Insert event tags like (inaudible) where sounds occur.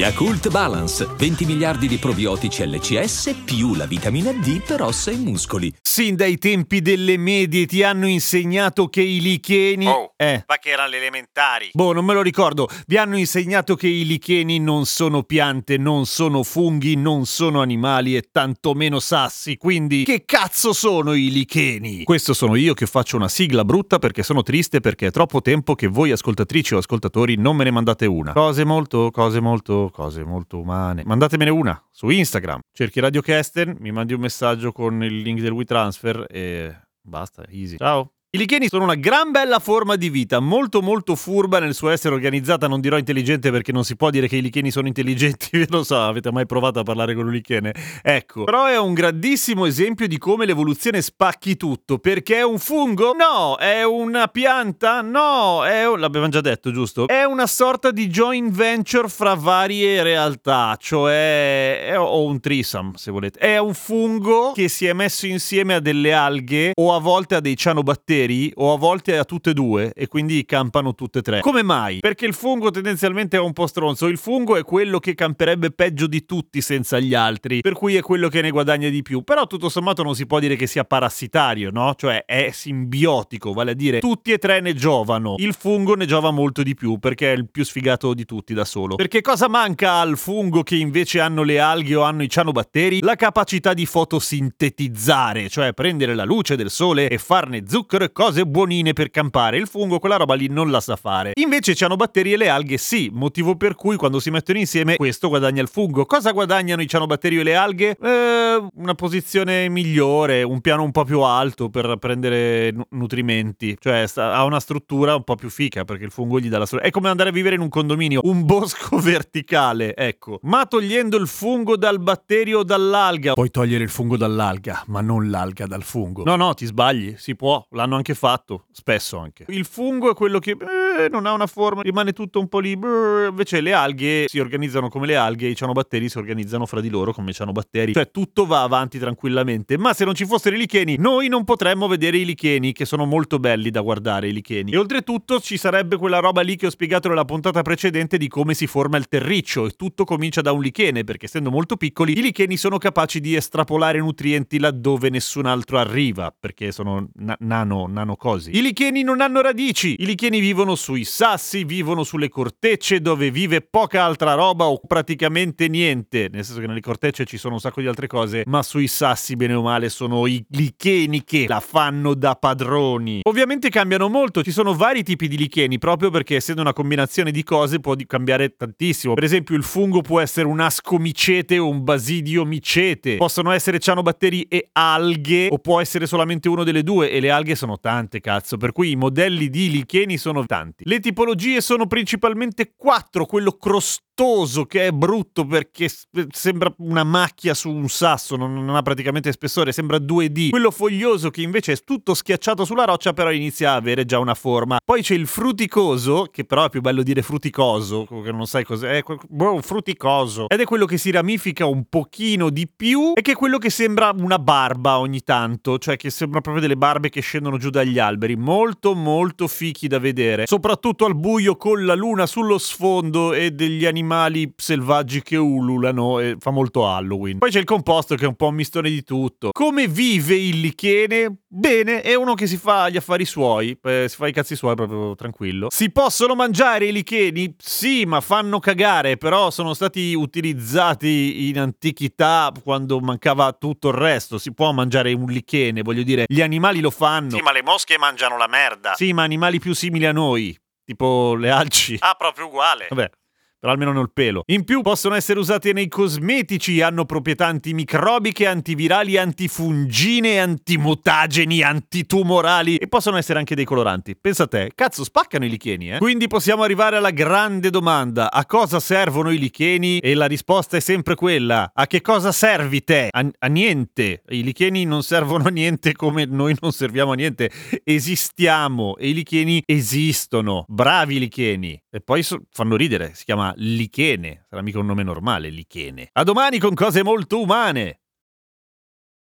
Yakult Balance, 20 miliardi di probiotici LCS più la vitamina D per ossa e muscoli. Sin dai tempi delle medie ti hanno insegnato che i licheni... Oh, Eh. ma che erano le elementari. Boh, non me lo ricordo. Vi hanno insegnato che i licheni non sono piante, non sono funghi, non sono animali e tantomeno sassi. Quindi, che cazzo sono i licheni? Questo sono io che faccio una sigla brutta perché sono triste perché è troppo tempo che voi ascoltatrici o ascoltatori non me ne mandate una. Cose molto, cose molto, cose molto umane. Mandatemene una su Instagram. Cerchi Radio Kesten, mi mandi un messaggio con il link del WeTransfer e basta, easy. Ciao. I licheni sono una gran bella forma di vita, molto molto furba nel suo essere organizzata, non dirò intelligente perché non si può dire che i licheni sono intelligenti, (laughs) lo so, avete mai provato a parlare con un lichene? Ecco, però è un grandissimo esempio di come l'evoluzione spacchi tutto, perché è un fungo? No, è una pianta? No, è un... l'abbiamo già detto, giusto? È una sorta di joint venture fra varie realtà, cioè è... o un trisam, se volete. È un fungo che si è messo insieme a delle alghe o a volte a dei cianobatteri o a volte a tutte e due e quindi campano tutte e tre. Come mai? Perché il fungo tendenzialmente è un po' stronzo. Il fungo è quello che camperebbe peggio di tutti senza gli altri, per cui è quello che ne guadagna di più. Però tutto sommato non si può dire che sia parassitario, no? Cioè è simbiotico, vale a dire tutti e tre ne giovano. Il fungo ne giova molto di più perché è il più sfigato di tutti da solo. Perché cosa manca al fungo che invece hanno le alghe o hanno i cianobatteri? La capacità di fotosintetizzare, cioè prendere la luce del sole e farne zucchero e cose buonine per campare. Il fungo quella roba lì non la sa fare. Invece i cianobatteri e le alghe sì, motivo per cui quando si mettono insieme questo guadagna il fungo. Cosa guadagnano i cianobatteri e le alghe? Eh, una posizione migliore, un piano un po' più alto per prendere nu- nutrimenti. Cioè sta- ha una struttura un po' più fica perché il fungo gli dà la struttura. È come andare a vivere in un condominio, un bosco (laughs) verticale, ecco. Ma togliendo il fungo dal batterio o dall'alga, puoi togliere il fungo dall'alga, ma non l'alga dal fungo. No, no, ti sbagli, si può, l'hanno anche fatto, spesso anche. Il fungo è quello che eh, non ha una forma, rimane tutto un po' lì. brr, Invece le alghe si organizzano come le alghe, i cianobatteri si organizzano fra di loro come cianobatteri. Cioè tutto va avanti tranquillamente. Ma se non ci fossero i licheni, noi non potremmo vedere i licheni, che sono molto belli da guardare i licheni. E oltretutto ci sarebbe quella roba lì che ho spiegato nella puntata precedente di come si forma il terriccio. E tutto comincia da un lichene, perché essendo molto piccoli, i licheni sono capaci di estrapolare nutrienti laddove nessun altro arriva, perché sono na- nano, nano cosi. I licheni non hanno radici. I licheni vivono sui sassi, vivono sulle cortecce dove vive poca altra roba o praticamente niente. Nel senso che nelle cortecce ci sono un sacco di altre cose, ma sui sassi, bene o male, sono i licheni che la fanno da padroni. Ovviamente cambiano molto, ci sono vari tipi di licheni, proprio perché essendo una combinazione di cose può cambiare tantissimo. Per esempio, il fungo può essere un ascomicete o un basidio micete. Possono essere cianobatteri e alghe, o può essere solamente uno delle due, e le alghe sono tante, cazzo. Per cui i modelli di licheni sono tanti. Le tipologie sono principalmente quattro, quello crostoso che è brutto perché sembra una macchia su un sasso, non, non ha praticamente spessore, sembra 2D. Quello foglioso che invece è tutto schiacciato sulla roccia, però inizia a avere già una forma. Poi c'è il fruticoso, che però è più bello dire fruticoso, che non sai cos'è, è boh, fruticoso. Ed è quello che si ramifica un pochino di più e che è quello che sembra una barba ogni tanto, cioè che sembra proprio delle barbe che scendono giù dagli alberi. Molto molto fichi da vedere, soprattutto al buio con la luna sullo sfondo e degli animali selvaggi che ululano e fa molto Halloween. Poi c'è il composto che è un po' un mistone di tutto. Come vive il lichene? Bene, è uno che si fa gli affari suoi, eh, si fa i cazzi suoi proprio tranquillo. Si possono mangiare i licheni? Sì, ma fanno cagare, però sono stati utilizzati in antichità quando mancava tutto il resto. Si può mangiare un lichene, voglio dire, gli animali lo fanno. Sì, ma le mosche mangiano la merda. Sì, ma animali più simili a noi, tipo le alci. Ah, proprio uguale. Vabbè. Però almeno non il pelo. In più possono essere usate nei cosmetici, hanno proprietà antimicrobiche, antivirali, antifungine, antimutageni, antitumorali e possono essere anche dei coloranti. Pensa a te, cazzo, spaccano i licheni, eh? Quindi possiamo arrivare alla grande domanda: a cosa servono i licheni? E la risposta è sempre quella: a che cosa servi te? A, a niente. I licheni non servono a niente come noi non serviamo a niente. Esistiamo e i licheni esistono. Bravi licheni. E poi so- fanno ridere, si lichene. Sarà mica un nome normale, lichene. A domani con cose molto umane.